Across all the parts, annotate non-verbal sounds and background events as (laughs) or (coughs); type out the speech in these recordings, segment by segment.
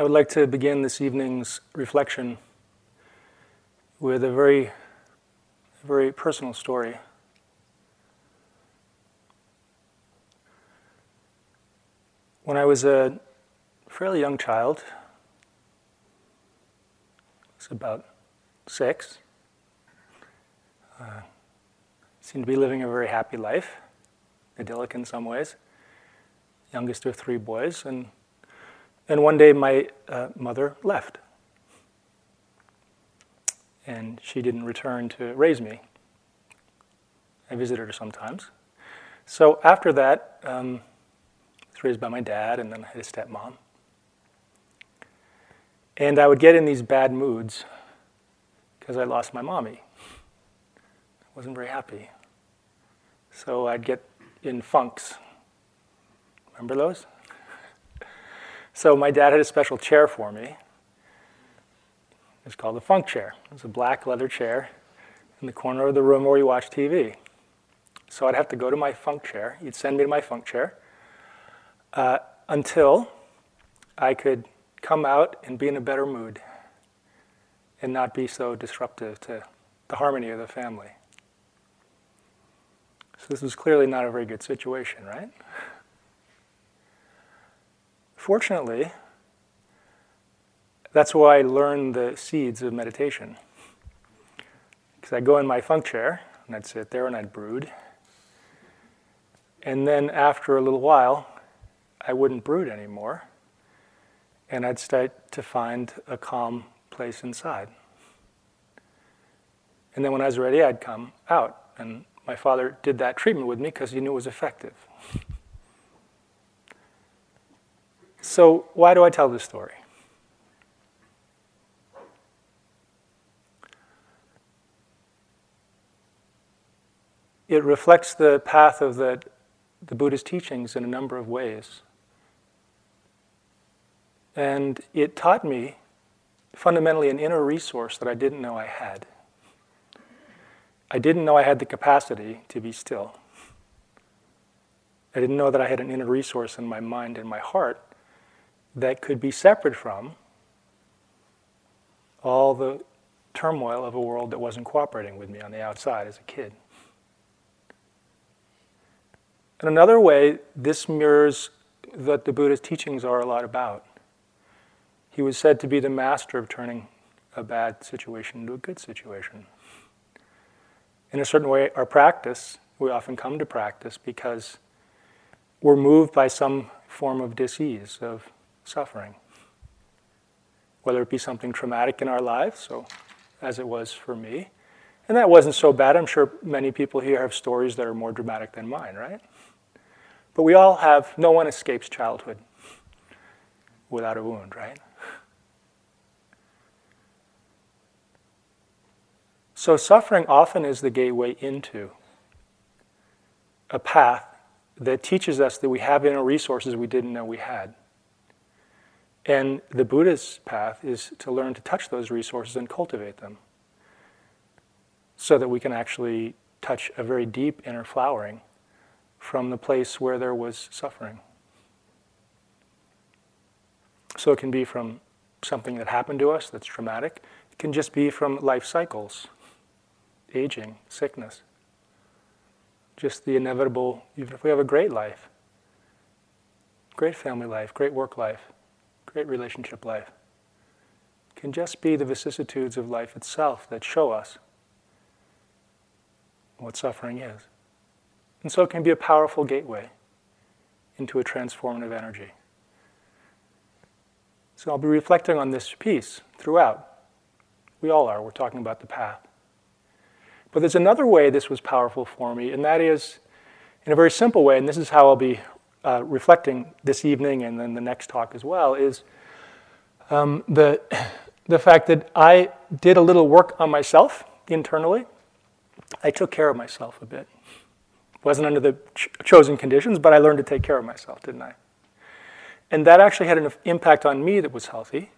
I would like to begin this evening's reflection with a very, very personal story. When I was a fairly young child, I was about six, uh, seemed to be living a very happy life, idyllic in some ways, youngest of three boys, and and one day my uh, mother left. And she didn't return to raise me. I visited her sometimes. So after that, um, I was raised by my dad, and then I had a stepmom. And I would get in these bad moods because I lost my mommy. I wasn't very happy. So I'd get in funks. Remember those? So my dad had a special chair for me. It's called the funk chair. It's a black leather chair in the corner of the room where you watch TV. So I'd have to go to my funk chair. He'd send me to my funk chair uh, until I could come out and be in a better mood and not be so disruptive to the harmony of the family. So this was clearly not a very good situation, right? Fortunately, that's why I learned the seeds of meditation. Because I'd go in my funk chair and I'd sit there and I'd brood. And then after a little while, I wouldn't brood anymore. And I'd start to find a calm place inside. And then when I was ready, I'd come out. And my father did that treatment with me because he knew it was effective. So, why do I tell this story? It reflects the path of the, the Buddha's teachings in a number of ways. And it taught me fundamentally an inner resource that I didn't know I had. I didn't know I had the capacity to be still. I didn't know that I had an inner resource in my mind and my heart that could be separate from all the turmoil of a world that wasn't cooperating with me on the outside as a kid. In another way, this mirrors what the Buddha's teachings are a lot about. He was said to be the master of turning a bad situation into a good situation. In a certain way, our practice, we often come to practice because we're moved by some form of disease, of suffering. Whether it be something traumatic in our lives, so as it was for me. And that wasn't so bad. I'm sure many people here have stories that are more dramatic than mine, right? But we all have, no one escapes childhood without a wound, right? So, suffering often is the gateway into a path that teaches us that we have inner resources we didn't know we had. And the Buddha's path is to learn to touch those resources and cultivate them so that we can actually touch a very deep inner flowering from the place where there was suffering. So it can be from something that happened to us that's traumatic, it can just be from life cycles, aging, sickness. Just the inevitable, even if we have a great life, great family life, great work life great relationship life, can just be the vicissitudes of life itself that show us what suffering is. And so it can be a powerful gateway into a transformative energy. So I'll be reflecting on this piece throughout. We all are. We're talking about the path. But there's another way this was powerful for me, and that is in a very simple way, and this is how I'll be uh, reflecting this evening and then the next talk as well is um, the, the fact that I did a little work on myself internally. I took care of myself a bit. Wasn't under the ch- chosen conditions, but I learned to take care of myself, didn't I? And that actually had an impact on me that was healthy.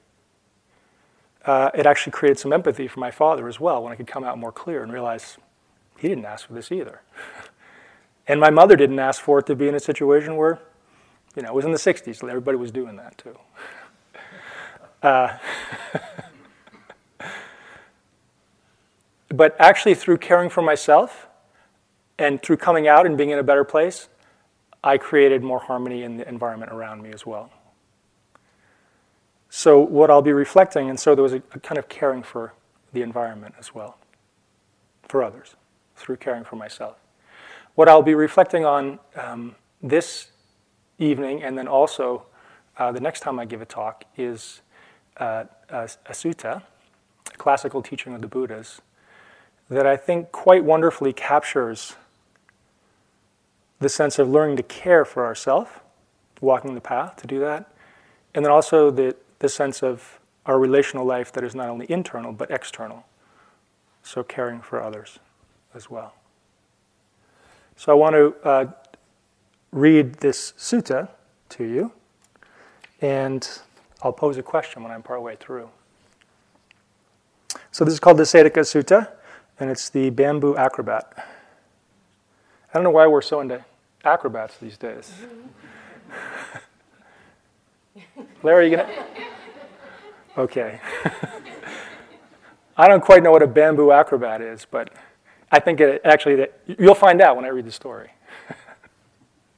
Uh, it actually created some empathy for my father as well when I could come out more clear and realize he didn't ask for this either. And my mother didn't ask for it to be in a situation where, you know, it was in the 60s, so everybody was doing that too. (laughs) Uh, (laughs) but actually, through caring for myself and through coming out and being in a better place, I created more harmony in the environment around me as well. So, what I'll be reflecting, and so there was a, a kind of caring for the environment as well, for others, through caring for myself. What I'll be reflecting on um, this evening, and then also uh, the next time I give a talk, is uh, a, a sutta, a classical teaching of the Buddhas, that I think quite wonderfully captures the sense of learning to care for ourselves, walking the path to do that, and then also the, the sense of our relational life that is not only internal but external. So, caring for others as well. So, I want to uh, read this sutta to you, and I'll pose a question when I'm partway through. So, this is called the Sedaka Sutta, and it's the bamboo acrobat. I don't know why we're so into acrobats these days. (laughs) Larry, you gonna? Okay. (laughs) I don't quite know what a bamboo acrobat is, but I think it actually that you'll find out when I read the story.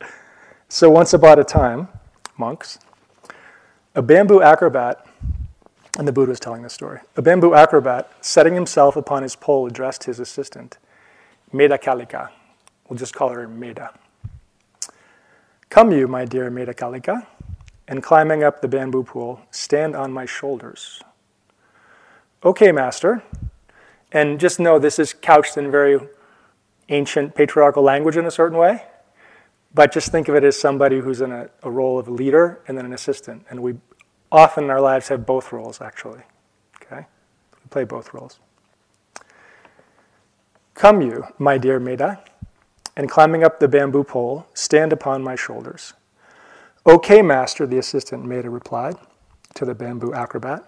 (laughs) so once upon a time, monks, a bamboo acrobat, and the Buddha is telling this story. A bamboo acrobat, setting himself upon his pole, addressed his assistant, Meda Kalika. We'll just call her Meda. Come, you, my dear Meda Kalika, and climbing up the bamboo pole, stand on my shoulders. Okay, master. And just know this is couched in very ancient patriarchal language in a certain way. But just think of it as somebody who's in a, a role of a leader and then an assistant. And we often in our lives have both roles, actually. Okay? We play both roles. Come, you, my dear Meda, and climbing up the bamboo pole, stand upon my shoulders. Okay, master, the assistant Meda replied to the bamboo acrobat.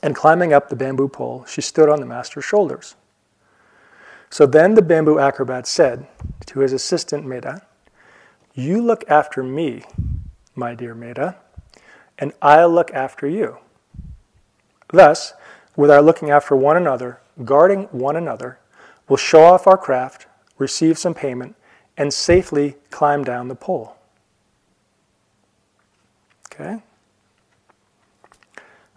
And climbing up the bamboo pole, she stood on the master's shoulders. So then the bamboo acrobat said to his assistant Meda, You look after me, my dear Meda, and I'll look after you. Thus, with our looking after one another, guarding one another, we'll show off our craft, receive some payment, and safely climb down the pole. Okay?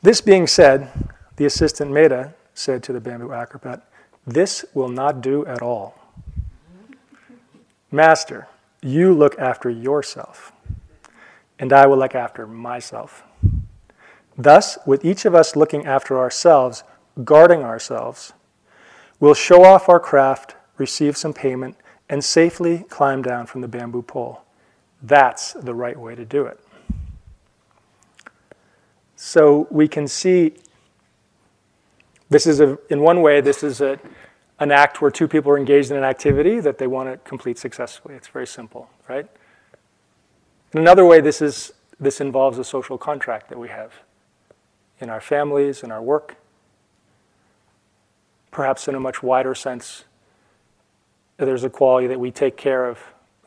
This being said, the assistant Meda said to the bamboo acrobat, This will not do at all. Master, you look after yourself, and I will look after myself. Thus, with each of us looking after ourselves, guarding ourselves, we'll show off our craft, receive some payment, and safely climb down from the bamboo pole. That's the right way to do it. So we can see this is a, in one way, this is a, an act where two people are engaged in an activity that they want to complete successfully. It's very simple, right? In another way, this, is, this involves a social contract that we have in our families, in our work. Perhaps in a much wider sense, there's a quality that we take care of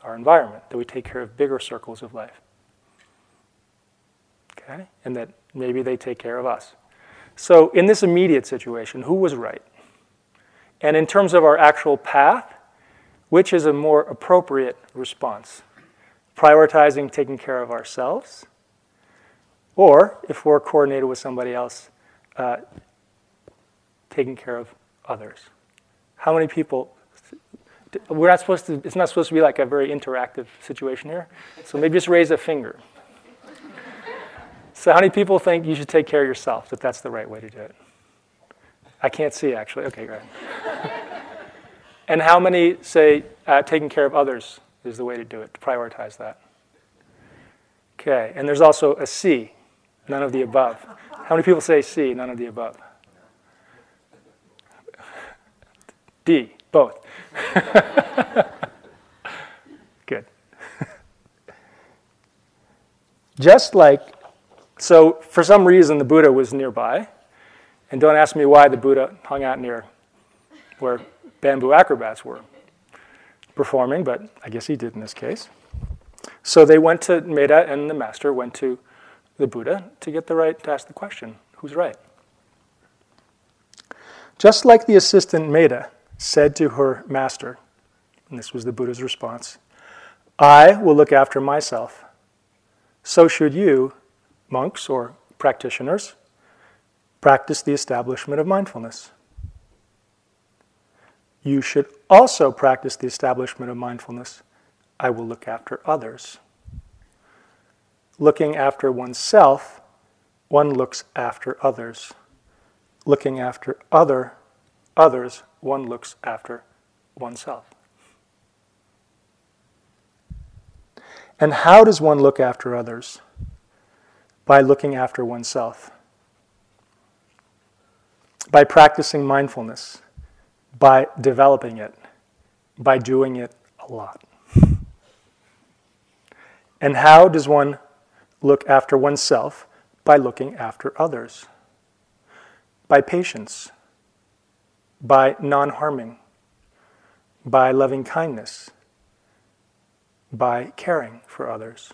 our environment, that we take care of bigger circles of life. Okay? And that maybe they take care of us. So, in this immediate situation, who was right? And in terms of our actual path, which is a more appropriate response? Prioritizing taking care of ourselves, or if we're coordinated with somebody else, uh, taking care of others. How many people? We're not supposed to. It's not supposed to be like a very interactive situation here. So maybe just raise a finger. So, how many people think you should take care of yourself, that that's the right way to do it? I can't see actually. Okay, great. (laughs) and how many say uh, taking care of others is the way to do it, to prioritize that? Okay, and there's also a C, none of the above. How many people say C, none of the above? D, both. (laughs) Good. (laughs) Just like so, for some reason, the Buddha was nearby. And don't ask me why the Buddha hung out near where bamboo acrobats were performing, but I guess he did in this case. So they went to Meda, and the master went to the Buddha to get the right to ask the question who's right? Just like the assistant Meda said to her master, and this was the Buddha's response I will look after myself. So should you, monks or practitioners, practice the establishment of mindfulness. You should also practice the establishment of mindfulness. I will look after others. Looking after oneself, one looks after others. Looking after other others, one looks after oneself. And how does one look after others? By looking after oneself. By practicing mindfulness. By developing it. By doing it a lot. And how does one look after oneself? By looking after others. By patience. By non harming. By loving kindness by caring for others.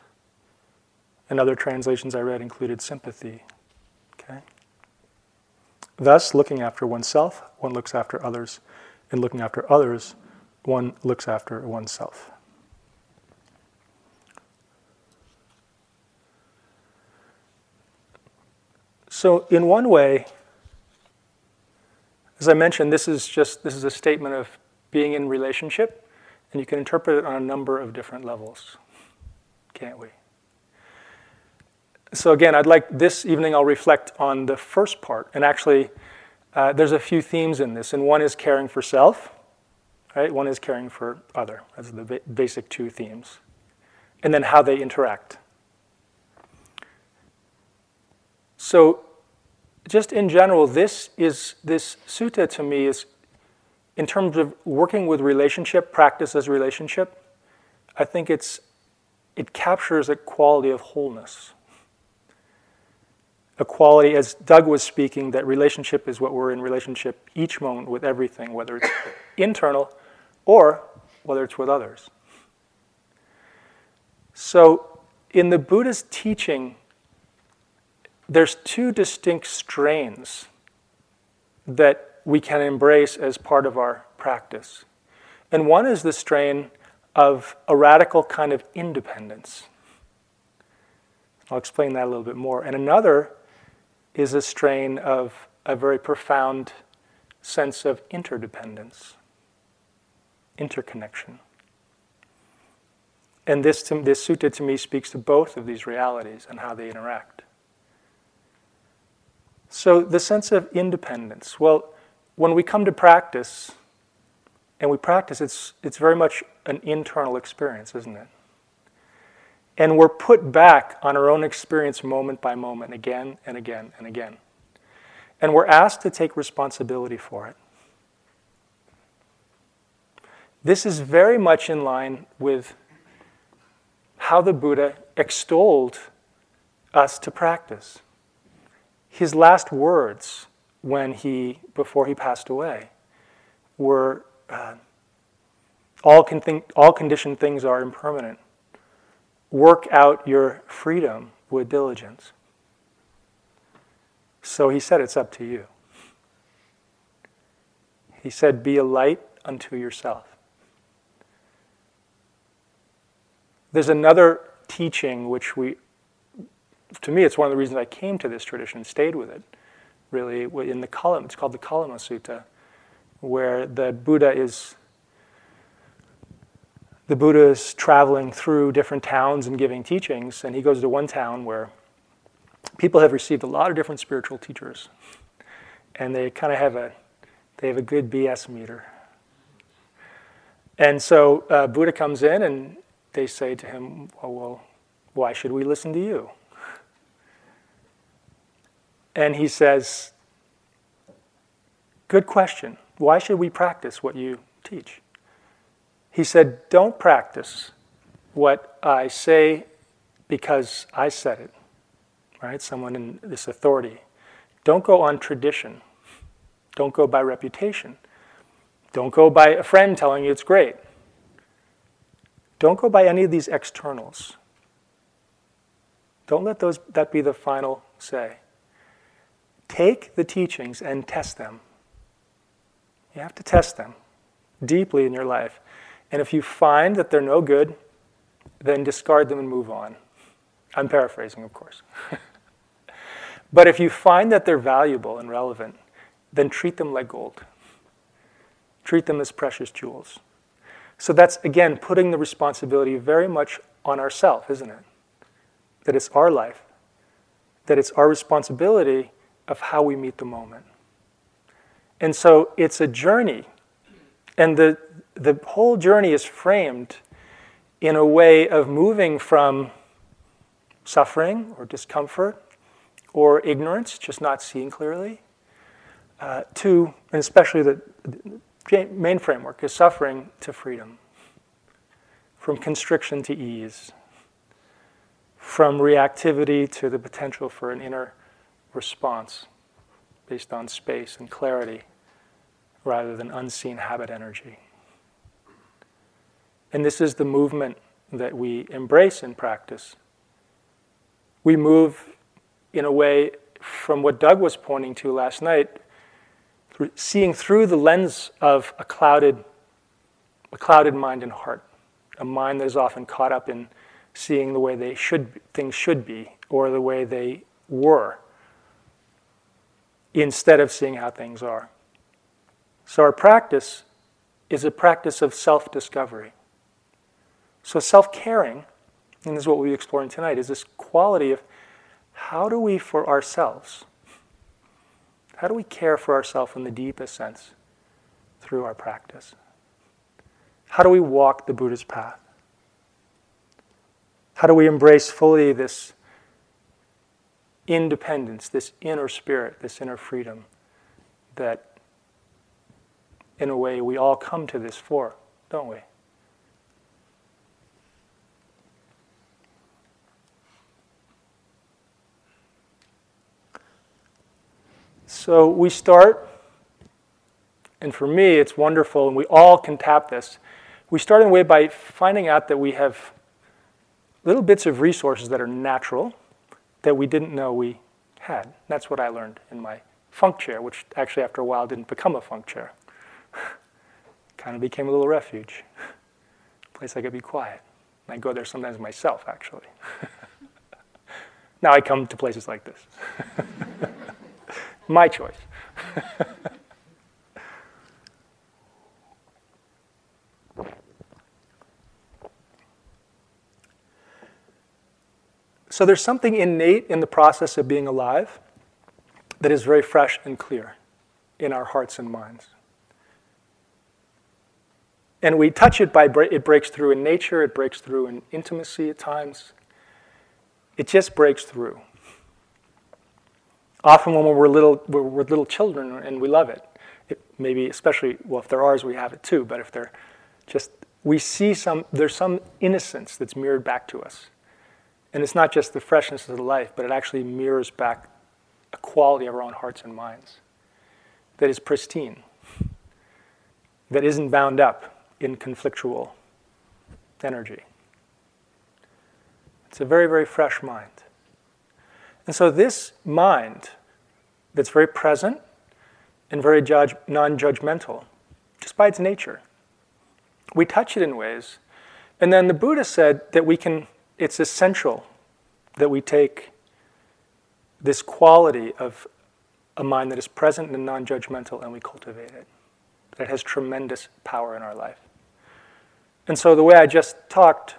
And other translations I read included sympathy. Okay? Thus, looking after oneself, one looks after others, and looking after others, one looks after oneself. So, in one way, as I mentioned, this is just this is a statement of being in relationship and you can interpret it on a number of different levels, can't we? So, again, I'd like this evening I'll reflect on the first part. And actually, uh, there's a few themes in this. And one is caring for self, right? One is caring for other. That's the ba- basic two themes. And then how they interact. So, just in general, this is this sutta to me is in terms of working with relationship, practice as relationship, I think it's, it captures a quality of wholeness. A quality, as Doug was speaking, that relationship is what we're in relationship each moment with everything, whether it's (coughs) internal or whether it's with others. So, in the Buddha's teaching, there's two distinct strains that we can embrace as part of our practice. And one is the strain of a radical kind of independence. I'll explain that a little bit more. And another is a strain of a very profound sense of interdependence, interconnection. And this, to, this sutta to me speaks to both of these realities and how they interact. So, the sense of independence. Well, when we come to practice, and we practice, it's, it's very much an internal experience, isn't it? And we're put back on our own experience moment by moment, again and again and again. And we're asked to take responsibility for it. This is very much in line with how the Buddha extolled us to practice. His last words when he, before he passed away, were uh, all, con- all conditioned things are impermanent. Work out your freedom with diligence. So he said, It's up to you. He said, Be a light unto yourself. There's another teaching which we, to me, it's one of the reasons I came to this tradition, and stayed with it really in the column. It's called the Kalama Sutta, where the Buddha is the Buddha is traveling through different towns and giving teachings, and he goes to one town where people have received a lot of different spiritual teachers, and they kind of have a they have a good BS meter. And so uh, Buddha comes in, and they say to him, well, well, why should we listen to you?" And he says, Good question. Why should we practice what you teach? He said, Don't practice what I say because I said it, right? Someone in this authority. Don't go on tradition. Don't go by reputation. Don't go by a friend telling you it's great. Don't go by any of these externals. Don't let those, that be the final say. Take the teachings and test them. You have to test them deeply in your life. And if you find that they're no good, then discard them and move on. I'm paraphrasing, of course. (laughs) but if you find that they're valuable and relevant, then treat them like gold. Treat them as precious jewels. So that's, again, putting the responsibility very much on ourselves, isn't it? That it's our life, that it's our responsibility of how we meet the moment. And so it's a journey. And the, the whole journey is framed in a way of moving from suffering or discomfort or ignorance, just not seeing clearly, uh, to, and especially the, the main framework is suffering to freedom, from constriction to ease, from reactivity to the potential for an inner response based on space and clarity rather than unseen habit energy. And this is the movement that we embrace in practice. We move in a way from what Doug was pointing to last night, seeing through the lens of a clouded, a clouded mind and heart, a mind that is often caught up in seeing the way they should, things should be or the way they were instead of seeing how things are. So, our practice is a practice of self discovery. So, self caring, and this is what we'll be exploring tonight, is this quality of how do we, for ourselves, how do we care for ourselves in the deepest sense through our practice? How do we walk the Buddha's path? How do we embrace fully this independence, this inner spirit, this inner freedom that, in a way, we all come to this for, don't we? So we start, and for me, it's wonderful, and we all can tap this. We start in a way by finding out that we have little bits of resources that are natural that we didn't know we had. That's what I learned in my funk chair, which actually after a while didn't become a funk chair. (laughs) kind of became a little refuge, a (laughs) place I could be quiet. I go there sometimes myself, actually. (laughs) now I come to places like this. My choice. (laughs) So there's something innate in the process of being alive that is very fresh and clear in our hearts and minds. And we touch it by, it breaks through in nature, it breaks through in intimacy at times. It just breaks through. Often when we're little, we're little children and we love it. it. Maybe, especially, well, if they're ours, we have it too, but if they're just, we see some, there's some innocence that's mirrored back to us. And it's not just the freshness of the life, but it actually mirrors back a quality of our own hearts and minds that is pristine, that isn't bound up in conflictual energy. It's a very, very fresh mind. And so, this mind that's very present and very judge, non judgmental, just by its nature, we touch it in ways. And then the Buddha said that we can it's essential that we take this quality of a mind that is present and non judgmental and we cultivate it. That has tremendous power in our life. And so, the way I just talked,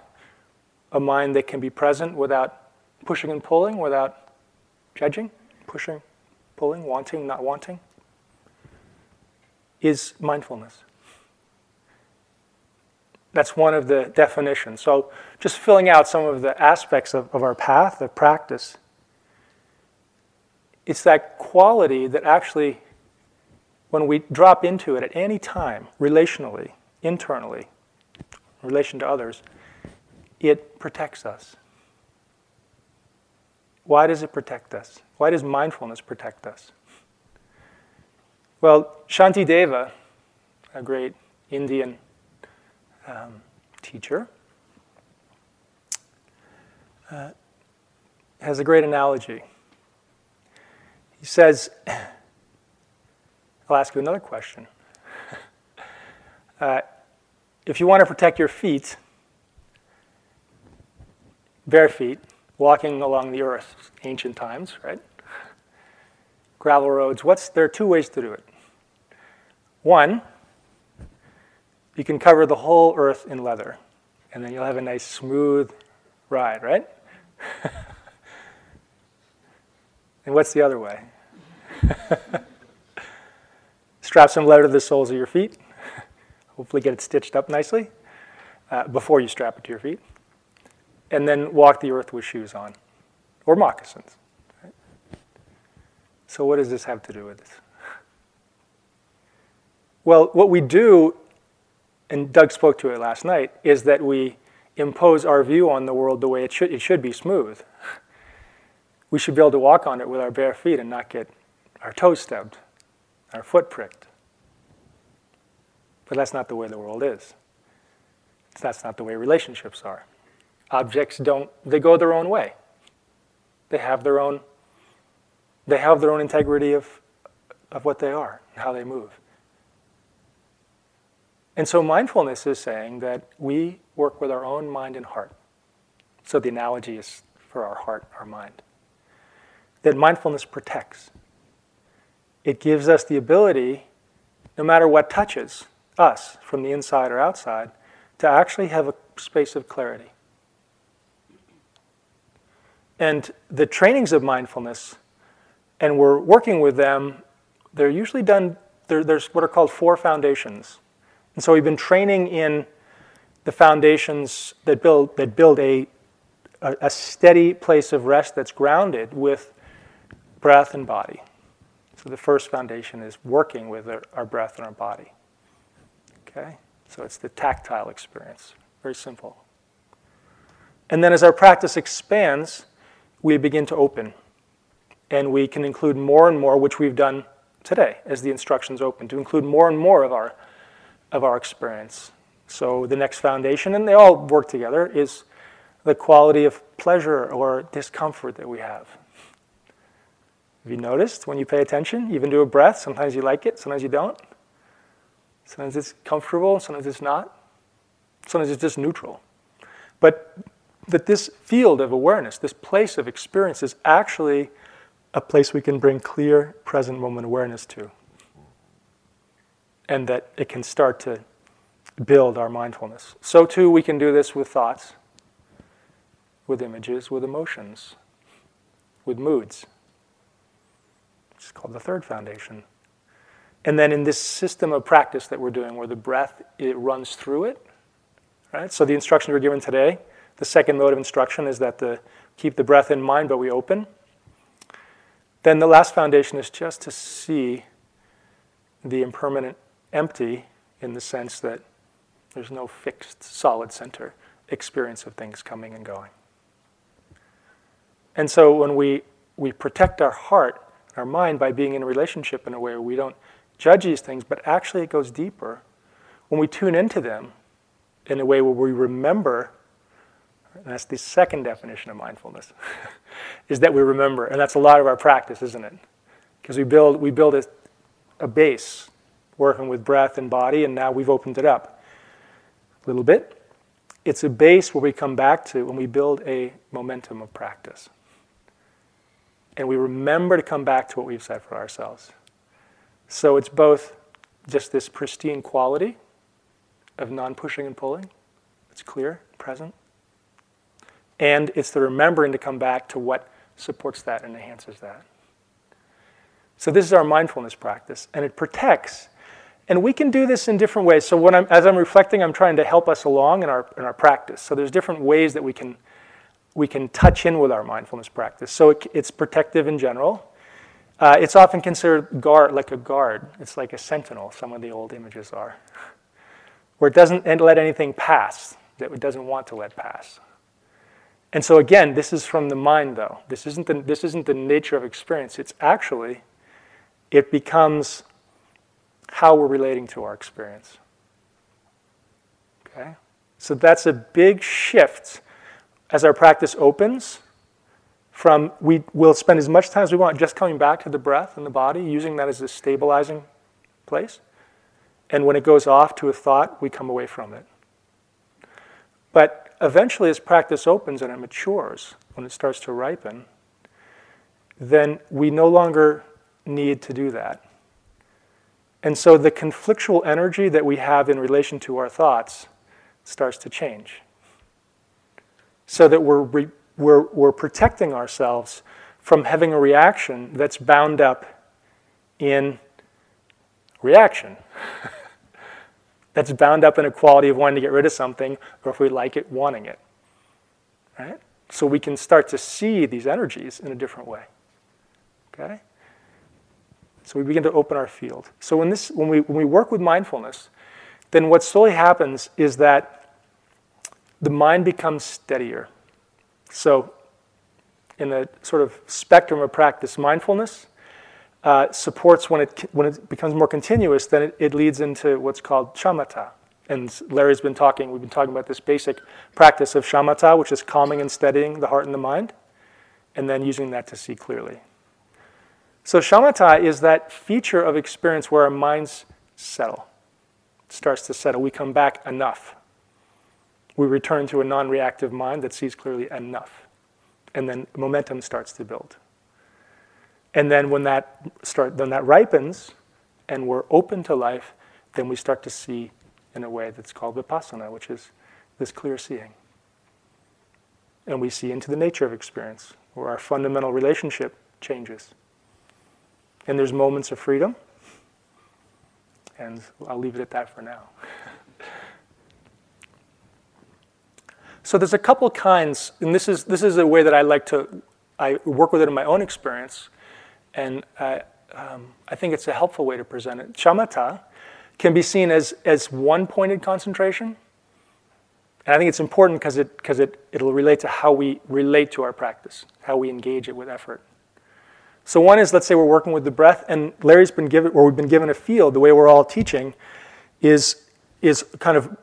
a mind that can be present without pushing and pulling, without judging, pushing, pulling, wanting, not wanting, is mindfulness. That's one of the definitions. So, just filling out some of the aspects of, of our path of practice. It's that quality that actually, when we drop into it at any time, relationally, internally, in relation to others, it protects us. Why does it protect us? Why does mindfulness protect us? Well, Shantideva, a great Indian um, teacher, uh, has a great analogy. He says, I'll ask you another question. Uh, if you want to protect your feet, bare feet, walking along the earth, ancient times, right? Gravel roads, what's, there are two ways to do it. One, you can cover the whole earth in leather, and then you'll have a nice smooth ride, right? (laughs) and what's the other way? (laughs) Strap some leather to the soles of your feet. (laughs) Hopefully, get it stitched up nicely uh, before you strap it to your feet. And then walk the earth with shoes on or moccasins. So, what does this have to do with this? Well, what we do, and Doug spoke to it last night, is that we impose our view on the world the way it should. It should be smooth. We should be able to walk on it with our bare feet and not get our toes stubbed, our foot pricked. But that's not the way the world is. That's not the way relationships are. Objects don't, they go their own way. They have their own, they have their own integrity of, of what they are, and how they move. And so mindfulness is saying that we work with our own mind and heart. So the analogy is for our heart, our mind. That mindfulness protects it gives us the ability, no matter what touches us from the inside or outside, to actually have a space of clarity. And the trainings of mindfulness, and we're working with them, they're usually done, there's what are called four foundations. And so we've been training in the foundations that build, that build a, a, a steady place of rest that's grounded with breath and body. So the first foundation is working with our, our breath and our body. Okay? So it's the tactile experience. Very simple. And then as our practice expands, we begin to open. And we can include more and more, which we've done today as the instructions open, to include more and more of our, of our experience. So the next foundation, and they all work together, is the quality of pleasure or discomfort that we have. Have you noticed when you pay attention, even to a breath, sometimes you like it, sometimes you don't? Sometimes it's comfortable, sometimes it's not. Sometimes it's just neutral. But that this field of awareness, this place of experience, is actually a place we can bring clear, present moment awareness to. And that it can start to build our mindfulness. So, too, we can do this with thoughts, with images, with emotions, with moods. It's called the third foundation. And then in this system of practice that we're doing, where the breath it runs through it, right? So the instructions we're given today, the second mode of instruction is that the keep the breath in mind, but we open. Then the last foundation is just to see the impermanent empty in the sense that there's no fixed solid center experience of things coming and going. And so when we, we protect our heart our mind by being in a relationship in a way where we don't judge these things, but actually it goes deeper. When we tune into them in a way where we remember, and that's the second definition of mindfulness, (laughs) is that we remember. And that's a lot of our practice, isn't it? Because we build, we build a, a base working with breath and body, and now we've opened it up a little bit. It's a base where we come back to when we build a momentum of practice and we remember to come back to what we've said for ourselves. So it's both just this pristine quality of non pushing and pulling, it's clear, present, and it's the remembering to come back to what supports that and enhances that. So this is our mindfulness practice, and it protects. And we can do this in different ways. So when I'm, as I'm reflecting, I'm trying to help us along in our, in our practice. So there's different ways that we can we can touch in with our mindfulness practice. So it, it's protective in general. Uh, it's often considered guard, like a guard. It's like a sentinel, some of the old images are, where it doesn't let anything pass that it doesn't want to let pass. And so again, this is from the mind, though. This isn't the, this isn't the nature of experience. It's actually, it becomes how we're relating to our experience. Okay? So that's a big shift as our practice opens from we will spend as much time as we want just coming back to the breath and the body, using that as a stabilizing place. And when it goes off to a thought, we come away from it. But eventually, as practice opens and it matures, when it starts to ripen, then we no longer need to do that. And so the conflictual energy that we have in relation to our thoughts starts to change. So that we're re- we're, we're protecting ourselves from having a reaction that's bound up in reaction. (laughs) that's bound up in a quality of wanting to get rid of something, or if we like it, wanting it. Right? So we can start to see these energies in a different way. Okay? So we begin to open our field. So when, this, when, we, when we work with mindfulness, then what slowly happens is that the mind becomes steadier. So, in the sort of spectrum of practice, mindfulness uh, supports when it, when it becomes more continuous, then it, it leads into what's called shamatha. And Larry's been talking, we've been talking about this basic practice of shamatha, which is calming and steadying the heart and the mind, and then using that to see clearly. So, shamatha is that feature of experience where our minds settle, it starts to settle. We come back enough we return to a non reactive mind that sees clearly enough. And then momentum starts to build. And then when that, start, then that ripens and we're open to life, then we start to see in a way that's called vipassana, which is this clear seeing. And we see into the nature of experience, where our fundamental relationship changes. And there's moments of freedom. And I'll leave it at that for now. So there's a couple kinds, and this is this is a way that I like to I work with it in my own experience, and I, um, I think it's a helpful way to present it. Shamatha can be seen as as one pointed concentration, and I think it's important because it because it it'll relate to how we relate to our practice, how we engage it with effort. So one is let's say we're working with the breath, and Larry's been given, or we've been given a field. The way we're all teaching is is kind of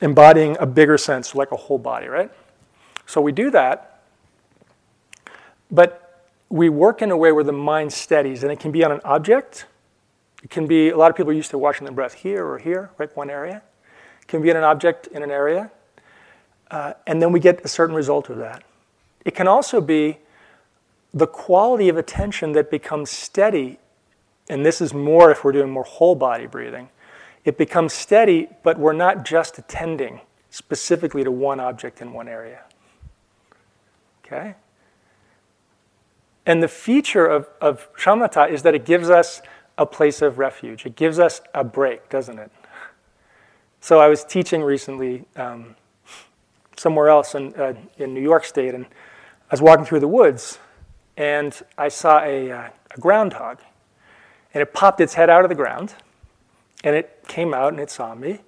embodying a bigger sense, like a whole body, right? So we do that, but we work in a way where the mind steadies, and it can be on an object. It can be, a lot of people are used to watching the breath here or here, right, one area. It can be in an object in an area, uh, and then we get a certain result of that. It can also be the quality of attention that becomes steady, and this is more if we're doing more whole body breathing it becomes steady, but we're not just attending specifically to one object in one area. Okay? And the feature of, of shamatha is that it gives us a place of refuge. It gives us a break, doesn't it? So I was teaching recently um, somewhere else in, uh, in New York State, and I was walking through the woods, and I saw a, uh, a groundhog, and it popped its head out of the ground, and it came out and it saw me.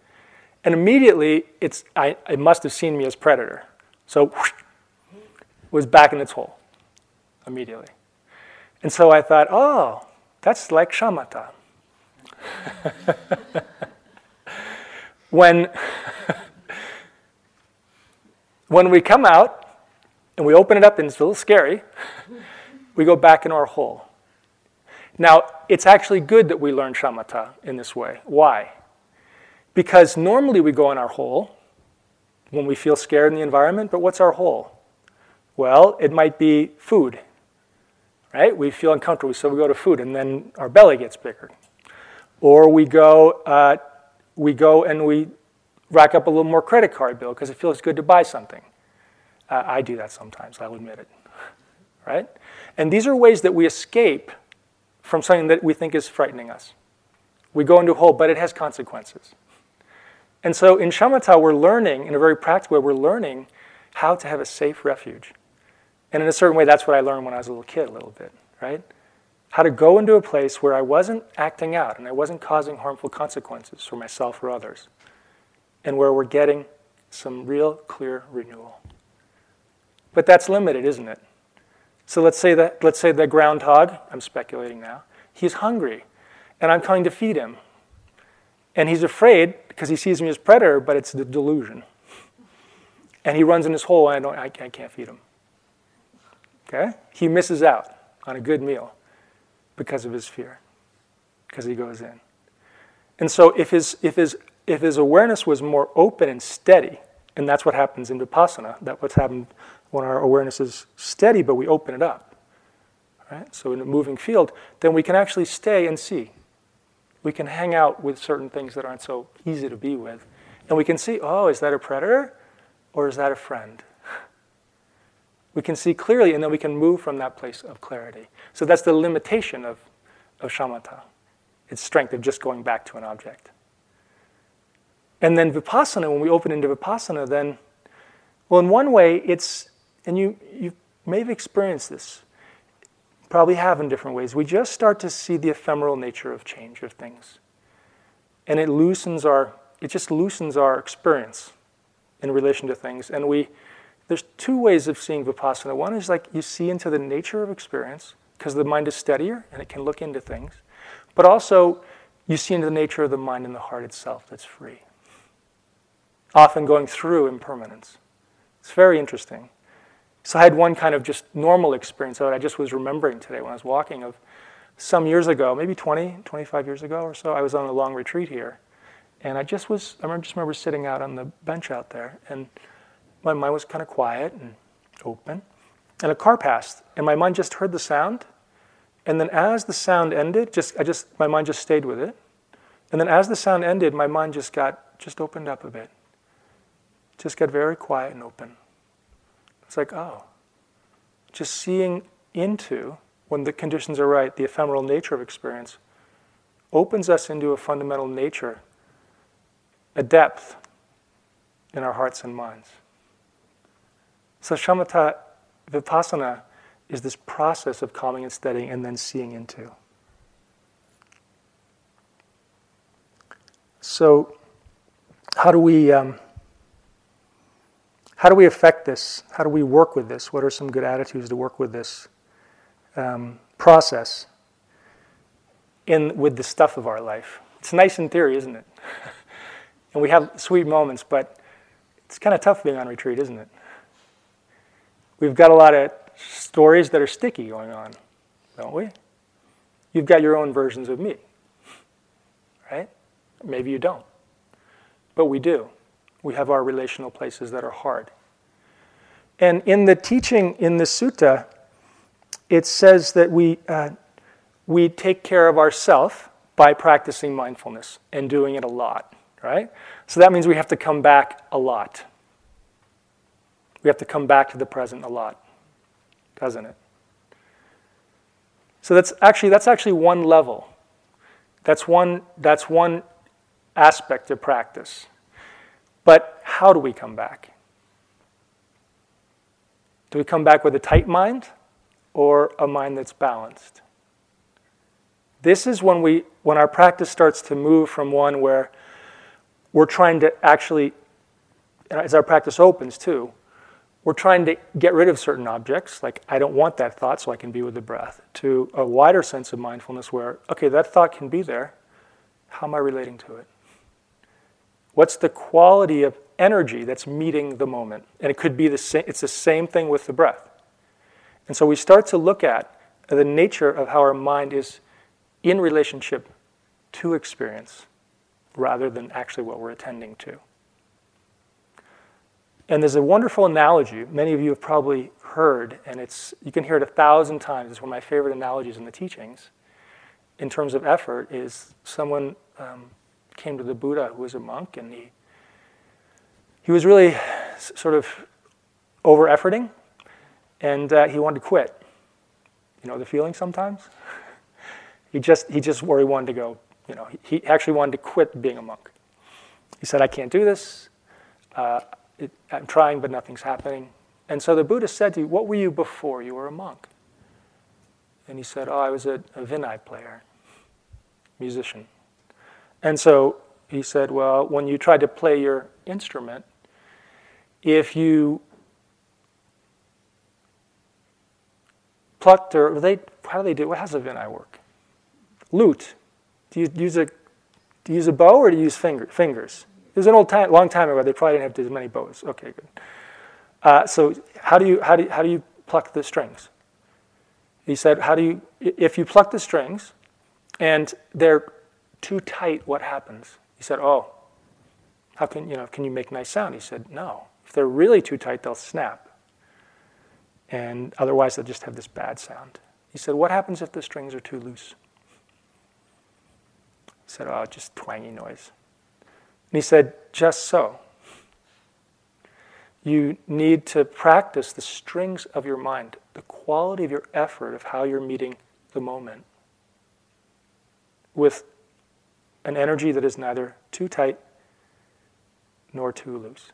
And immediately, it's, I, it must have seen me as predator. So whoosh, was back in its hole immediately. And so I thought, oh, that's like shamatha. (laughs) when, (laughs) when we come out and we open it up and it's a little scary, we go back in our hole. Now, it's actually good that we learn shamatha in this way. Why? Because normally we go in our hole when we feel scared in the environment, but what's our hole? Well, it might be food, right? We feel uncomfortable, so we go to food, and then our belly gets bigger. Or we go, uh, we go and we rack up a little more credit card bill because it feels good to buy something. Uh, I do that sometimes, I'll admit it, (laughs) right? And these are ways that we escape from something that we think is frightening us. We go into a hole, but it has consequences. And so in shamatha, we're learning, in a very practical way, we're learning how to have a safe refuge. And in a certain way, that's what I learned when I was a little kid, a little bit, right? How to go into a place where I wasn't acting out and I wasn't causing harmful consequences for myself or others, and where we're getting some real clear renewal. But that's limited, isn't it? So let's say that let's say the groundhog, I'm speculating now, he's hungry and I'm coming to feed him. And he's afraid because he sees me as predator, but it's the delusion. And he runs in his hole and I, don't, I, I can't feed him. Okay? He misses out on a good meal because of his fear, because he goes in. And so if his, if his, if his awareness was more open and steady, and that's what happens in Vipassana, that's what's happened when our awareness is steady, but we open it up. Right? So in a moving field, then we can actually stay and see. We can hang out with certain things that aren't so easy to be with. And we can see, oh, is that a predator or is that a friend? We can see clearly, and then we can move from that place of clarity. So that's the limitation of, of shamatha. Its strength of just going back to an object. And then vipassana, when we open into vipassana, then, well, in one way, it's, and you, you may have experienced this, probably have in different ways. We just start to see the ephemeral nature of change of things. And it loosens our, it just loosens our experience in relation to things. And we, there's two ways of seeing vipassana. One is like you see into the nature of experience, because the mind is steadier and it can look into things. But also, you see into the nature of the mind and the heart itself that's free. Often going through impermanence. It's very interesting. So I had one kind of just normal experience that I just was remembering today when I was walking of some years ago, maybe 20, 25 years ago or so, I was on a long retreat here. And I just was, I remember, just remember sitting out on the bench out there, and my mind was kind of quiet and open. And a car passed, and my mind just heard the sound. And then as the sound ended, just I just my mind just stayed with it. And then as the sound ended, my mind just got just opened up a bit. Just got very quiet and open. It's like, oh, just seeing into, when the conditions are right, the ephemeral nature of experience opens us into a fundamental nature, a depth in our hearts and minds. So, shamatha vipassana is this process of calming and steadying and then seeing into. So, how do we um, how do we affect this? How do we work with this? What are some good attitudes to work with this um, process in with the stuff of our life? It's nice in theory, isn't it? (laughs) and we have sweet moments, but it's kind of tough being on retreat, isn't it? We've got a lot of stories that are sticky going on, don't we? You've got your own versions of me, right? Maybe you don't, but we do we have our relational places that are hard. And in the teaching in the sutta, it says that we, uh, we take care of ourself by practicing mindfulness and doing it a lot, right? So that means we have to come back a lot. We have to come back to the present a lot, doesn't it? So that's actually that's actually one level. That's one that's one aspect of practice. But how do we come back? Do we come back with a tight mind or a mind that's balanced? This is when we when our practice starts to move from one where we're trying to actually as our practice opens too, we're trying to get rid of certain objects, like I don't want that thought so I can be with the breath, to a wider sense of mindfulness where, okay, that thought can be there. How am I relating to it? What's the quality of energy that's meeting the moment? And it could be the same, it's the same thing with the breath. And so we start to look at the nature of how our mind is in relationship to experience rather than actually what we're attending to. And there's a wonderful analogy, many of you have probably heard, and it's, you can hear it a thousand times. It's one of my favorite analogies in the teachings in terms of effort is someone um, came to the Buddha, who was a monk, and he he was really sort of over efforting, and uh, he wanted to quit. You know the feeling sometimes. (laughs) he just he just where he wanted to go. You know he, he actually wanted to quit being a monk. He said, "I can't do this. Uh, it, I'm trying, but nothing's happening." And so the Buddha said to you, "What were you before you were a monk?" And he said, "Oh, I was a, a vina player, musician." And so he said, Well, when you try to play your instrument, if you plucked or they how do they do? How does a vina work? Lute. Do you use a do you use a bow or do you use finger, fingers? Was an old time, long time ago. They probably didn't have as many bows. Okay, good. Uh, so how do you how do you, how do you pluck the strings? He said, How do you, if you pluck the strings and they're too tight, what happens? He said, Oh, how can, you know, can you make nice sound? He said, No. If they're really too tight, they'll snap. And otherwise, they'll just have this bad sound. He said, What happens if the strings are too loose? He said, Oh, just twangy noise. And he said, Just so you need to practice the strings of your mind, the quality of your effort of how you're meeting the moment with an energy that is neither too tight nor too loose.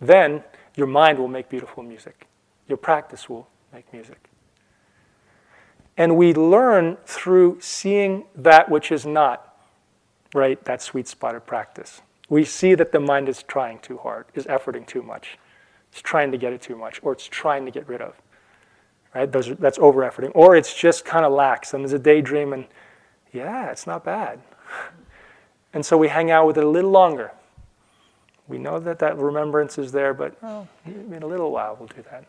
Then your mind will make beautiful music. Your practice will make music. And we learn through seeing that which is not, right? That sweet spot of practice we see that the mind is trying too hard, is efforting too much, it's trying to get it too much, or it's trying to get rid of. Right? Those are, that's over efforting. Or it's just kind of lax and there's a daydream and yeah, it's not bad. (laughs) And so we hang out with it a little longer. We know that that remembrance is there, but well, in a little while we'll do that.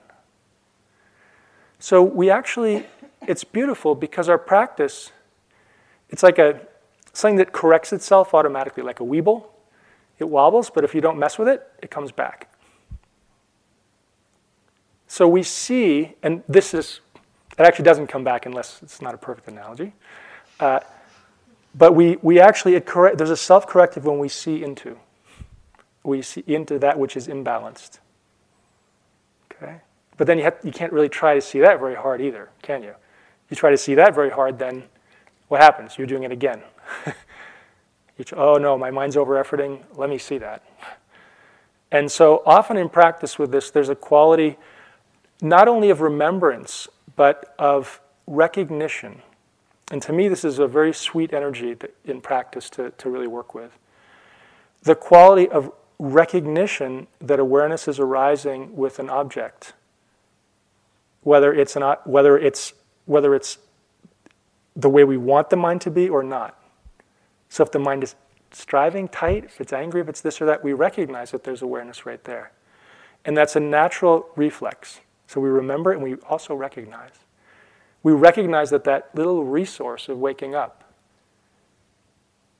So we actually, it's beautiful because our practice, it's like a something that corrects itself automatically, like a weeble. It wobbles, but if you don't mess with it, it comes back. So we see, and this is, it actually doesn't come back unless it's not a perfect analogy. Uh, but we, we actually, correct, there's a self corrective when we see into. We see into that which is imbalanced. Okay? But then you, have, you can't really try to see that very hard either, can you? You try to see that very hard, then what happens? You're doing it again. (laughs) oh no, my mind's over efforting, let me see that. And so often in practice with this, there's a quality not only of remembrance, but of recognition. And to me, this is a very sweet energy in practice to, to really work with. The quality of recognition that awareness is arising with an object, whether it's, an, whether it's, whether it's the way we want the mind to be or not. So if the mind is striving tight, if it's angry, if it's this or that, we recognize that there's awareness right there. And that's a natural reflex. So we remember and we also recognize. We recognize that that little resource of waking up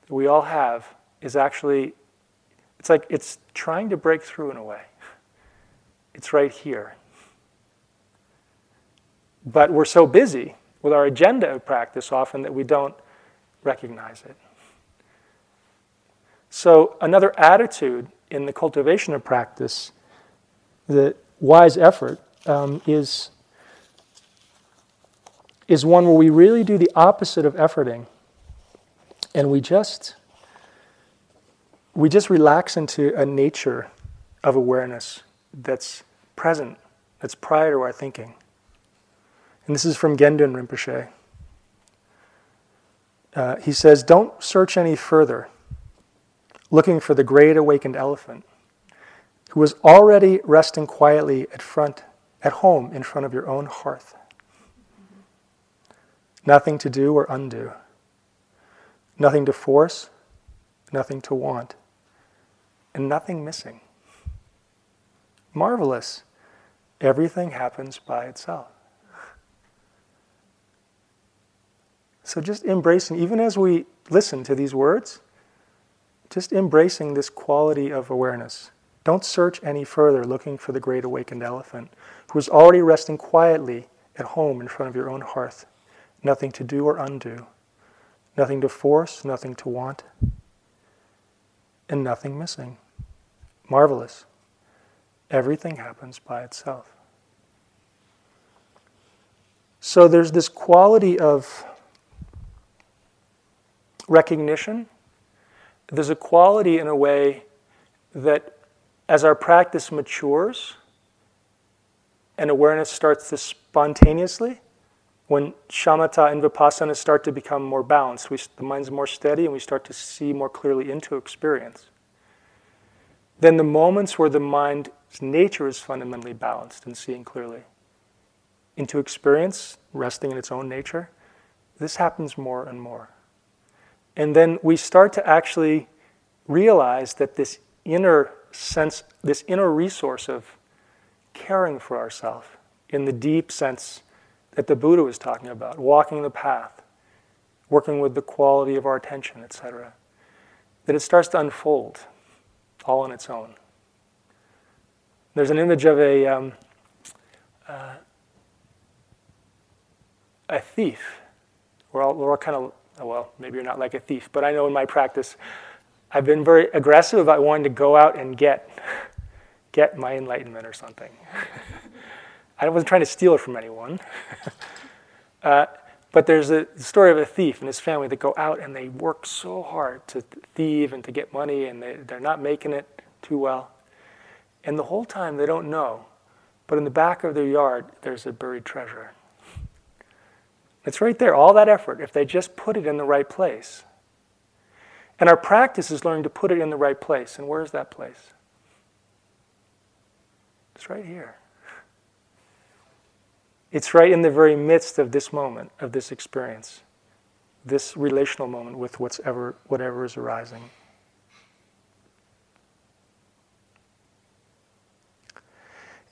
that we all have is actually, it's like it's trying to break through in a way. It's right here. But we're so busy with our agenda of practice often that we don't recognize it. So, another attitude in the cultivation of practice, the wise effort, um, is, is one where we really do the opposite of efforting and we just we just relax into a nature of awareness that's present, that's prior to our thinking. And this is from Gendun Rinpoche. Uh, he says, Don't search any further looking for the great awakened elephant who was already resting quietly at front at home in front of your own hearth. Nothing to do or undo. Nothing to force, nothing to want, and nothing missing. Marvelous. Everything happens by itself. So just embracing, even as we listen to these words, just embracing this quality of awareness. Don't search any further looking for the great awakened elephant who is already resting quietly at home in front of your own hearth. Nothing to do or undo, nothing to force, nothing to want, and nothing missing. Marvelous. Everything happens by itself. So there's this quality of recognition there's a quality in a way that as our practice matures and awareness starts to spontaneously, when shamatha and vipassana start to become more balanced, we, the mind's more steady and we start to see more clearly into experience. Then the moments where the mind's nature is fundamentally balanced and seeing clearly into experience, resting in its own nature, this happens more and more. And then we start to actually realize that this inner sense, this inner resource of caring for ourselves, in the deep sense that the Buddha was talking about, walking the path, working with the quality of our attention, etc., that it starts to unfold all on its own. There's an image of a, um, uh, a thief. We're all, we're all kind of, well, maybe you're not like a thief, but I know in my practice, I've been very aggressive about wanting to go out and get, get my enlightenment or something. (laughs) I wasn't trying to steal it from anyone. (laughs) uh, but there's a story of a thief and his family that go out and they work so hard to thieve and to get money, and they, they're not making it too well. And the whole time they don't know, but in the back of their yard, there's a buried treasure. It's right there, all that effort, if they just put it in the right place. And our practice is learning to put it in the right place. And where's that place? It's right here. It's right in the very midst of this moment, of this experience, this relational moment with whatever, whatever is arising.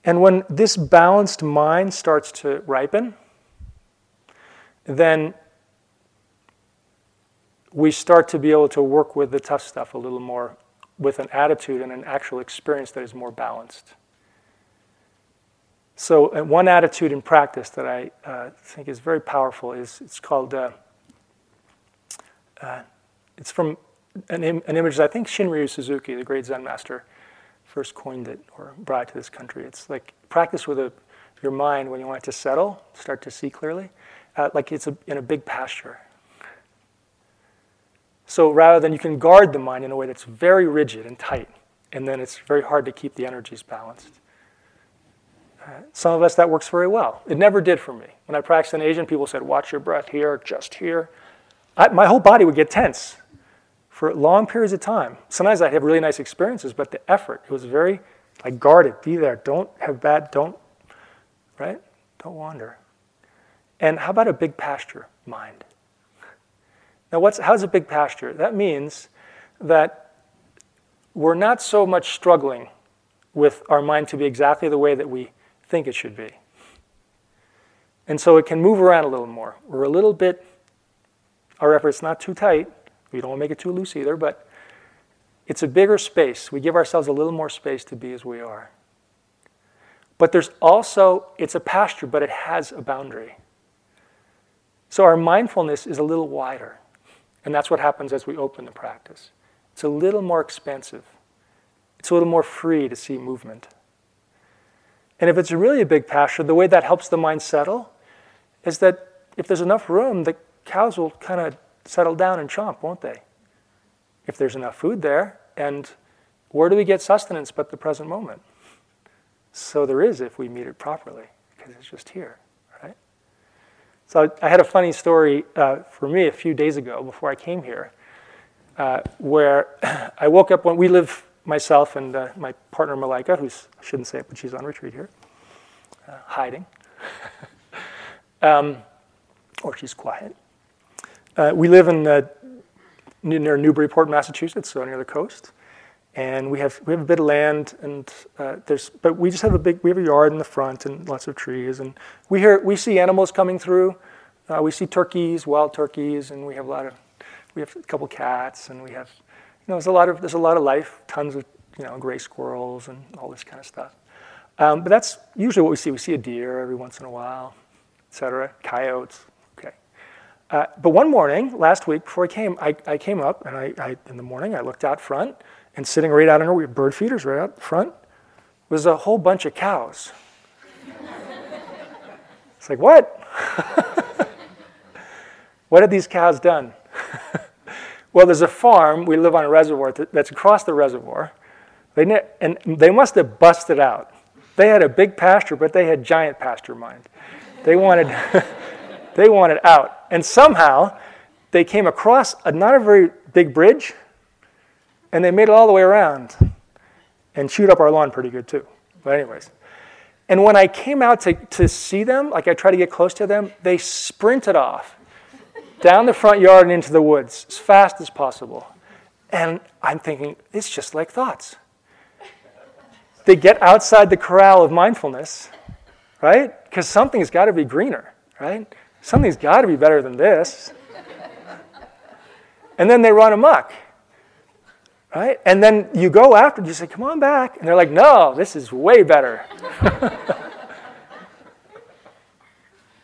And when this balanced mind starts to ripen, then we start to be able to work with the tough stuff a little more with an attitude and an actual experience that is more balanced. So, uh, one attitude in practice that I uh, think is very powerful is it's called, uh, uh, it's from an, Im- an image I think Shunryu Suzuki, the great Zen master, first coined it or brought it to this country. It's like practice with a, your mind when you want it to settle, start to see clearly, uh, like it's a, in a big pasture. So rather than you can guard the mind in a way that's very rigid and tight, and then it's very hard to keep the energies balanced. Some of us that works very well. It never did for me. When I practiced in Asian, people said, watch your breath here, just here. I, my whole body would get tense for long periods of time. Sometimes I'd have really nice experiences, but the effort, it was very like guarded, be there, don't have bad, don't, right? Don't wander. And how about a big pasture mind? Now, what's, how's a big pasture? That means that we're not so much struggling with our mind to be exactly the way that we think it should be. And so it can move around a little more. We're a little bit, our effort's not too tight. We don't want to make it too loose either, but it's a bigger space. We give ourselves a little more space to be as we are. But there's also, it's a pasture, but it has a boundary. So our mindfulness is a little wider. And that's what happens as we open the practice. It's a little more expansive, it's a little more free to see movement. And if it's really a big pasture, the way that helps the mind settle is that if there's enough room, the cows will kind of settle down and chomp, won't they? If there's enough food there. And where do we get sustenance but the present moment? So there is if we meet it properly, because it's just here? So I had a funny story uh, for me a few days ago before I came here, uh, where (clears throat) I woke up when we live myself and uh, my partner Malika, who's I shouldn't say it, but she's on retreat here, uh, hiding, (laughs) um, or she's quiet. Uh, we live in uh, near Newburyport, Massachusetts, so near the coast, and we have we have a bit of land, and uh, there's but we just have a big we have a yard in the front and lots of trees, and we hear we see animals coming through. Uh, we see turkeys, wild turkeys, and we have a lot of we have a couple cats, and we have you know, there's a lot of there's a lot of life, tons of you know gray squirrels and all this kind of stuff. Um, but that's usually what we see. We see a deer every once in a while, etc. Coyotes. Okay. Uh, but one morning last week before I came, I, I came up and I, I, in the morning I looked out front and sitting right out in we have bird feeders right out front was a whole bunch of cows. it's like what? (laughs) what had these cows done? (laughs) Well, there's a farm, we live on a reservoir that's across the reservoir. They ne- and they must have busted out. They had a big pasture, but they had giant pasture mind. They wanted, (laughs) they wanted out. And somehow they came across a, not a very big bridge, and they made it all the way around and chewed up our lawn pretty good too. But, anyways. And when I came out to, to see them, like I tried to get close to them, they sprinted off down the front yard and into the woods as fast as possible. And I'm thinking, it's just like thoughts. They get outside the corral of mindfulness, right? Because something's got to be greener, right? Something's got to be better than this. and then they run amok, right? And then you go after, you say, come on back. And they're like, no, this is way better. (laughs)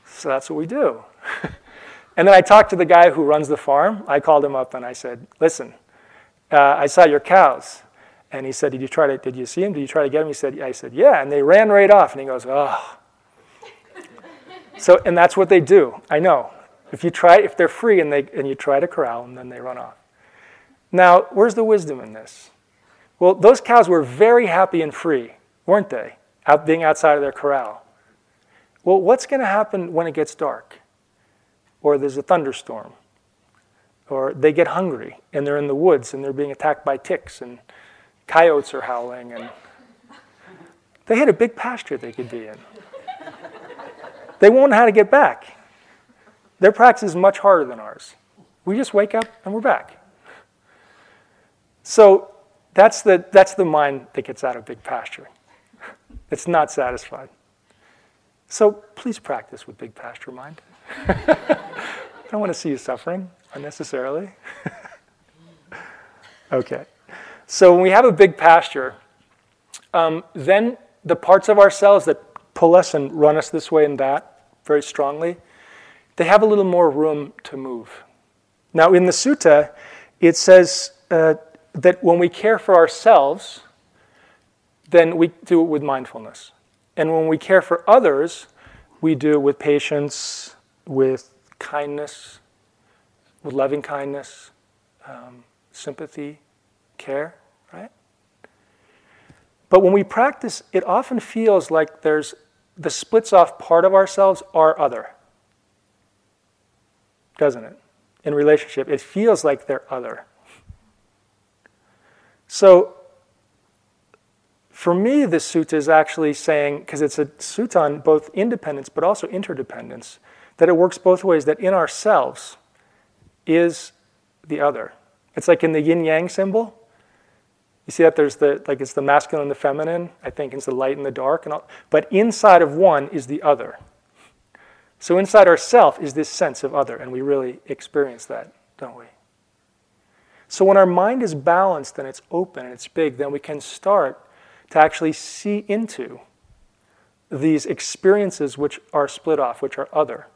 so that's what we do. (laughs) and then I talked to the guy who runs the farm. I called him up and I said, listen, uh, I saw your cows. And he said, did you try to, did you see him? Did you try to get him? He said. I said, yeah. And they ran right off. And he goes, oh. so, and that's what they do. I know. If you try, if they're free and, they, and you try to corral them, then they run off. Now, where's the wisdom in this? Well, those cows were very happy and free, weren't they? Out being outside of their corral. Well, what's going to happen when it gets dark? Or there's a thunderstorm? Or they get hungry and they're in the woods and they're being attacked by ticks and coyotes are howling and they had a big pasture they could be in. They won't know how to get back. Their practice is much harder than ours. We just wake up and we're back. So that's the, that's the mind that gets out of big pasture. (laughs) It's not satisfied. So please practice with big pasture mind. I (laughs) don't want to see you suffering unnecessarily. (laughs) okay. So when we have a big pasture, um, then the parts of ourselves that pull us and run us this way and that very strongly, they have a little more room to move. Now, in the sutta, it says uh, that when we care for ourselves, then we do it with mindfulness. And when we care for others, we do it with patience, with kindness, with loving kindness, um, sympathy, care, right? But when we practice, it often feels like there's the splits off part of ourselves are other. Doesn't it? In relationship, it feels like they're other. So, for me, this sutta is actually saying, because it's a sutta on both independence but also interdependence, that it works both ways, that in ourselves is the other. It's like in the yin yang symbol. You see that there's the like it's the masculine and the feminine. I think it's the light and the dark, and all, but inside of one is the other. So inside ourself is this sense of other, and we really experience that, don't we? So when our mind is balanced and it's open and it's big, then we can start to actually see into these experiences which are split off, which are other.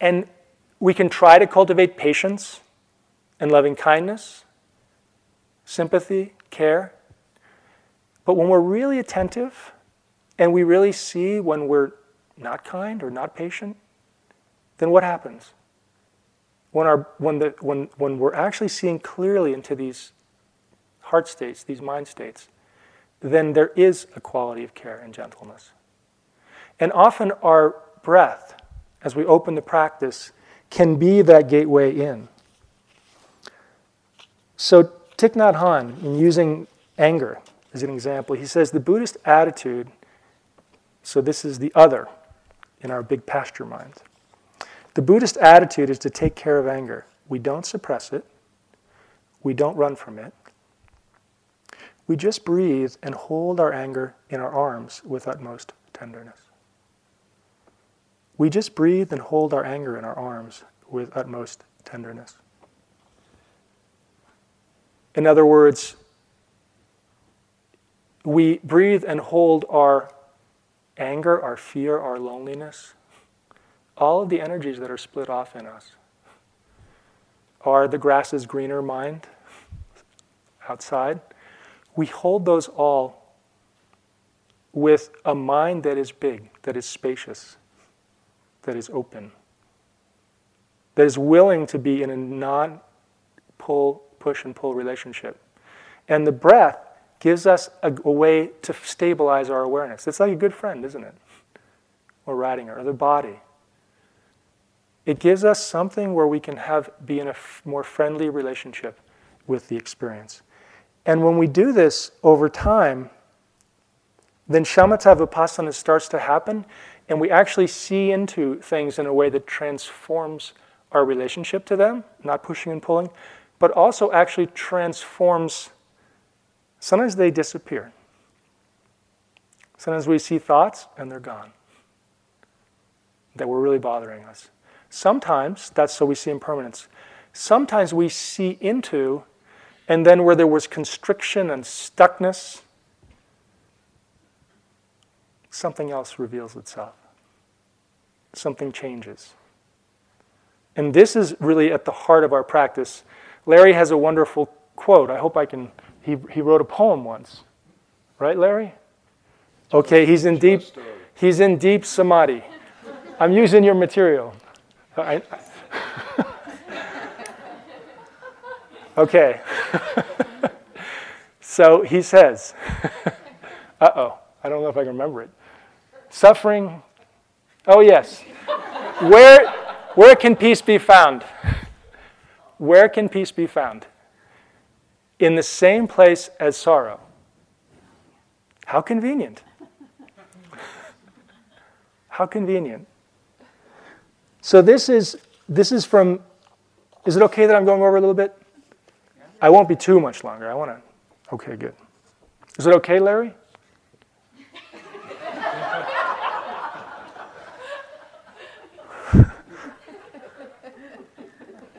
And we can try to cultivate patience and loving kindness, sympathy, care. But when we're really attentive and we really see when we're not kind or not patient, then what happens? When, our, when, the, when, when we're actually seeing clearly into these heart states, these mind states, then there is a quality of care and gentleness. And often our breath, as we open the practice, can be that gateway in. So Thich Nhat Hanh, in using anger as an example, he says the Buddhist attitude, so this is the other in our big pasture mind. The Buddhist attitude is to take care of anger. We don't suppress it, we don't run from it. We just breathe and hold our anger in our arms with utmost tenderness. We just breathe and hold our anger in our arms with utmost tenderness. In other words, we breathe and hold our anger, our fear, our loneliness, all of the energies that are split off in us. Are the grass is greener mind outside? We hold those all with a mind that is big, that is spacious, that is open, that is willing to be in a non pull, push and pull relationship. And the breath gives us a, a, way to stabilize our awareness. It's like a good friend, isn't it? Or riding her, or the body. It gives us something where we can have be in a f- more friendly relationship with the experience. And when we do this over time, then shamatha vipassana starts to happen, and we actually see into things in a way that transforms our relationship to them, not pushing and pulling, but also actually transforms. Sometimes they disappear. Sometimes we see thoughts and they're gone. that were really bothering us. Sometimes that's so we see impermanence. Sometimes we see into, and then where there was constriction and stuckness, something else reveals itself. Something changes. And this is really at the heart of our practice. Larry has a wonderful quote. I hope I can. He, he wrote a poem once. Right, Larry? Okay, he's in deep, he's in deep samadhi. I'm using your material. I, okay. (laughs) so he says, (laughs) uh oh, I don't know if I can remember it. Suffering, oh yes. Where, where can peace be found? Where can peace be found? In the same place as sorrow. How convenient. How convenient. So this is this is from is it okay that I'm going over a little bit? I won't be too much longer. I want to Okay, good. Is it okay, Larry? (laughs)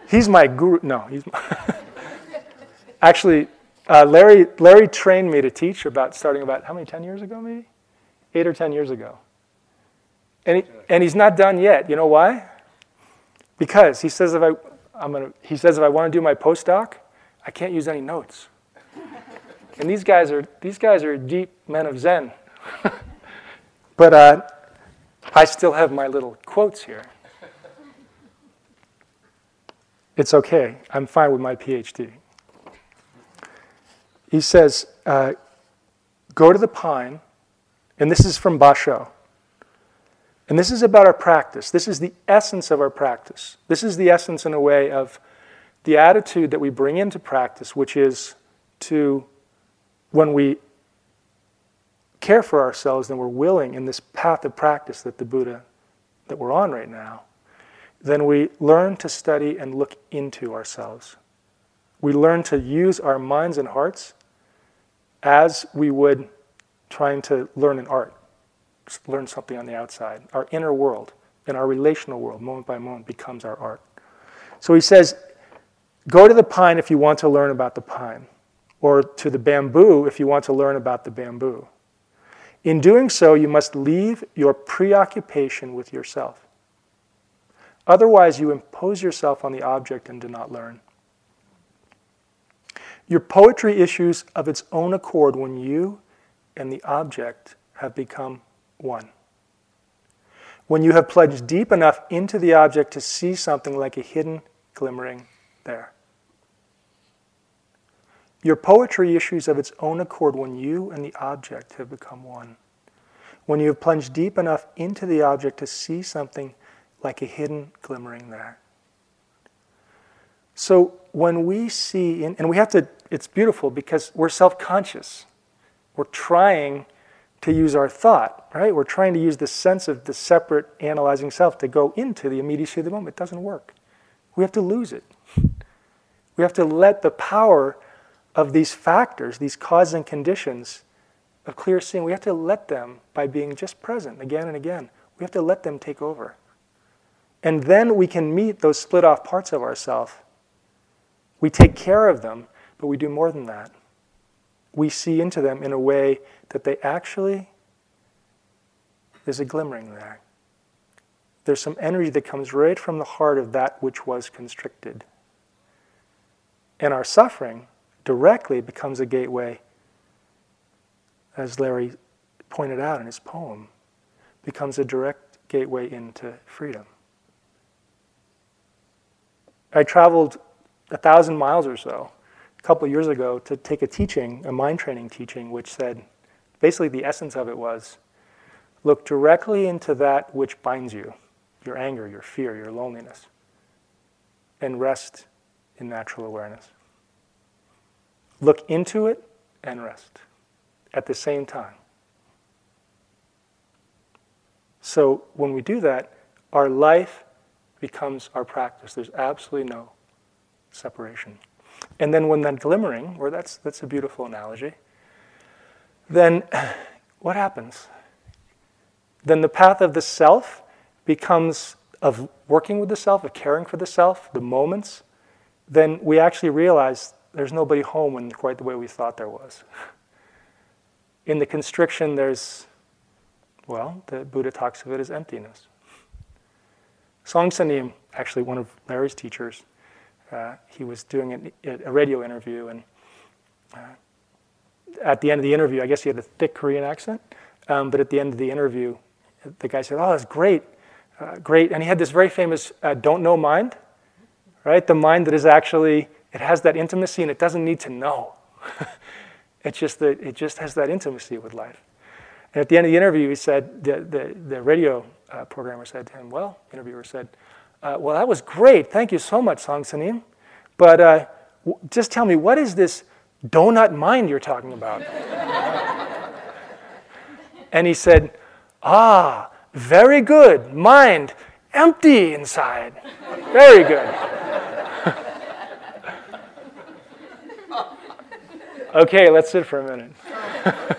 he's my guru. No, he's my (laughs) actually. Uh, Larry Larry trained me to teach about starting about how many ten years ago, maybe eight or ten years ago. And he, and he's not done yet. You know why? Because he says if I I'm gonna he says if I want to do my postdoc, I can't use any notes. and these guys are these guys are deep men of Zen. (laughs) but uh, I still have my little quotes here. It's okay. I'm fine with my PhD. He says, uh, go to the pine, and this is from Basho. And this is about our practice. This is the essence of our practice. This is the essence, in a way, of the attitude that we bring into practice, which is to, when we care for ourselves, then we're willing in this path of practice that the Buddha, that we're on right now, then we learn to study and look into ourselves. We learn to use our minds and hearts as we would trying to learn an art, learn something on the outside. Our inner world and our relational world, moment by moment, becomes our art. So he says, go to the pine if you want to learn about the pine, or to the bamboo if you want to learn about the bamboo. In doing so, you must leave your preoccupation with yourself. Otherwise, you impose yourself on the object and do not learn. Your poetry issues of its own accord when you and the object have become one. When you have plunged deep enough into the object to see something like a hidden glimmering there. Your poetry issues of its own accord when you and the object have become one. When you have plunged deep enough into the object to see something like a hidden glimmering there. So when we see, and we have to, it's beautiful because we're self conscious. We're trying to use our thought, right? We're trying to use the sense of the separate analyzing self to go into the immediacy of the moment. It doesn't work. We have to lose it. We have to let the power of these factors, these causes and conditions of clear seeing, we have to let them, by being just present again and again, we have to let them take over. And then we can meet those split off parts of ourself. We take care of them, but we do more than that. We see into them in a way that they actually, there's a glimmering there. There's some energy that comes right from the heart of that which was constricted. And our suffering directly becomes a gateway, as Larry pointed out in his poem, becomes a direct gateway into freedom. I traveled a thousand miles or so a couple years ago to take a teaching, a mind training teaching, which said basically the essence of it was look directly into that which binds you your anger, your fear, your loneliness and rest in natural awareness. Look into it and rest at the same time. So when we do that, our life becomes our practice. There's absolutely no separation. And then when that glimmering, or that's, that's a beautiful analogy, then (clears throat) what happens? Then the path of the self becomes of working with the self, of caring for the self, the moments, then we actually realize there's nobody home in quite the way we thought there was. (laughs) In the constriction, there's, well, the Buddha talks of it as emptiness. Soen Sa Nim, actually one of Larry's teachers, uh, he was doing an, a radio interview, and uh, at the end of the interview, I guess he had a thick Korean accent, um, but at the end of the interview, the guy said, "Oh, that's great, uh, great," and he had this very famous uh, "don't know mind," right? The mind that is actually it has that intimacy and it doesn't need to know. (laughs) it's just that it just has that intimacy with life. And at the end of the interview, he said the the, the radio uh, programmer said to him, "Well," interviewer said, uh, "Well, that was great. Thank you so much, Soen Sa Nim, but uh, w- just tell me what is this donut mind you're talking about?" (laughs) and he said, "Ah." Very good. Mind empty inside. Very good. (laughs) okay, let's sit for a minute. (laughs)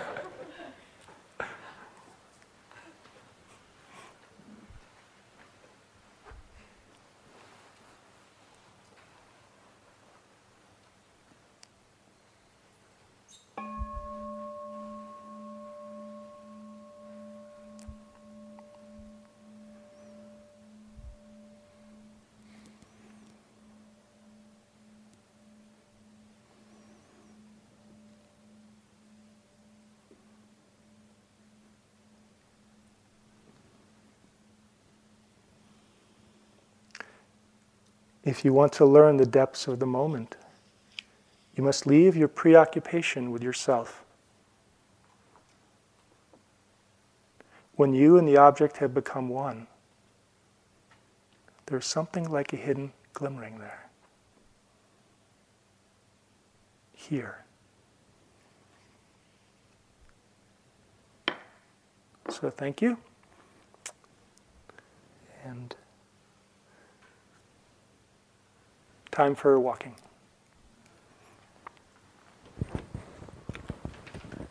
If you want to learn the depths of the moment, you must leave your preoccupation with yourself. When you and the object have become one, there's something like a hidden glimmering there. Here. So thank you. And time for walking.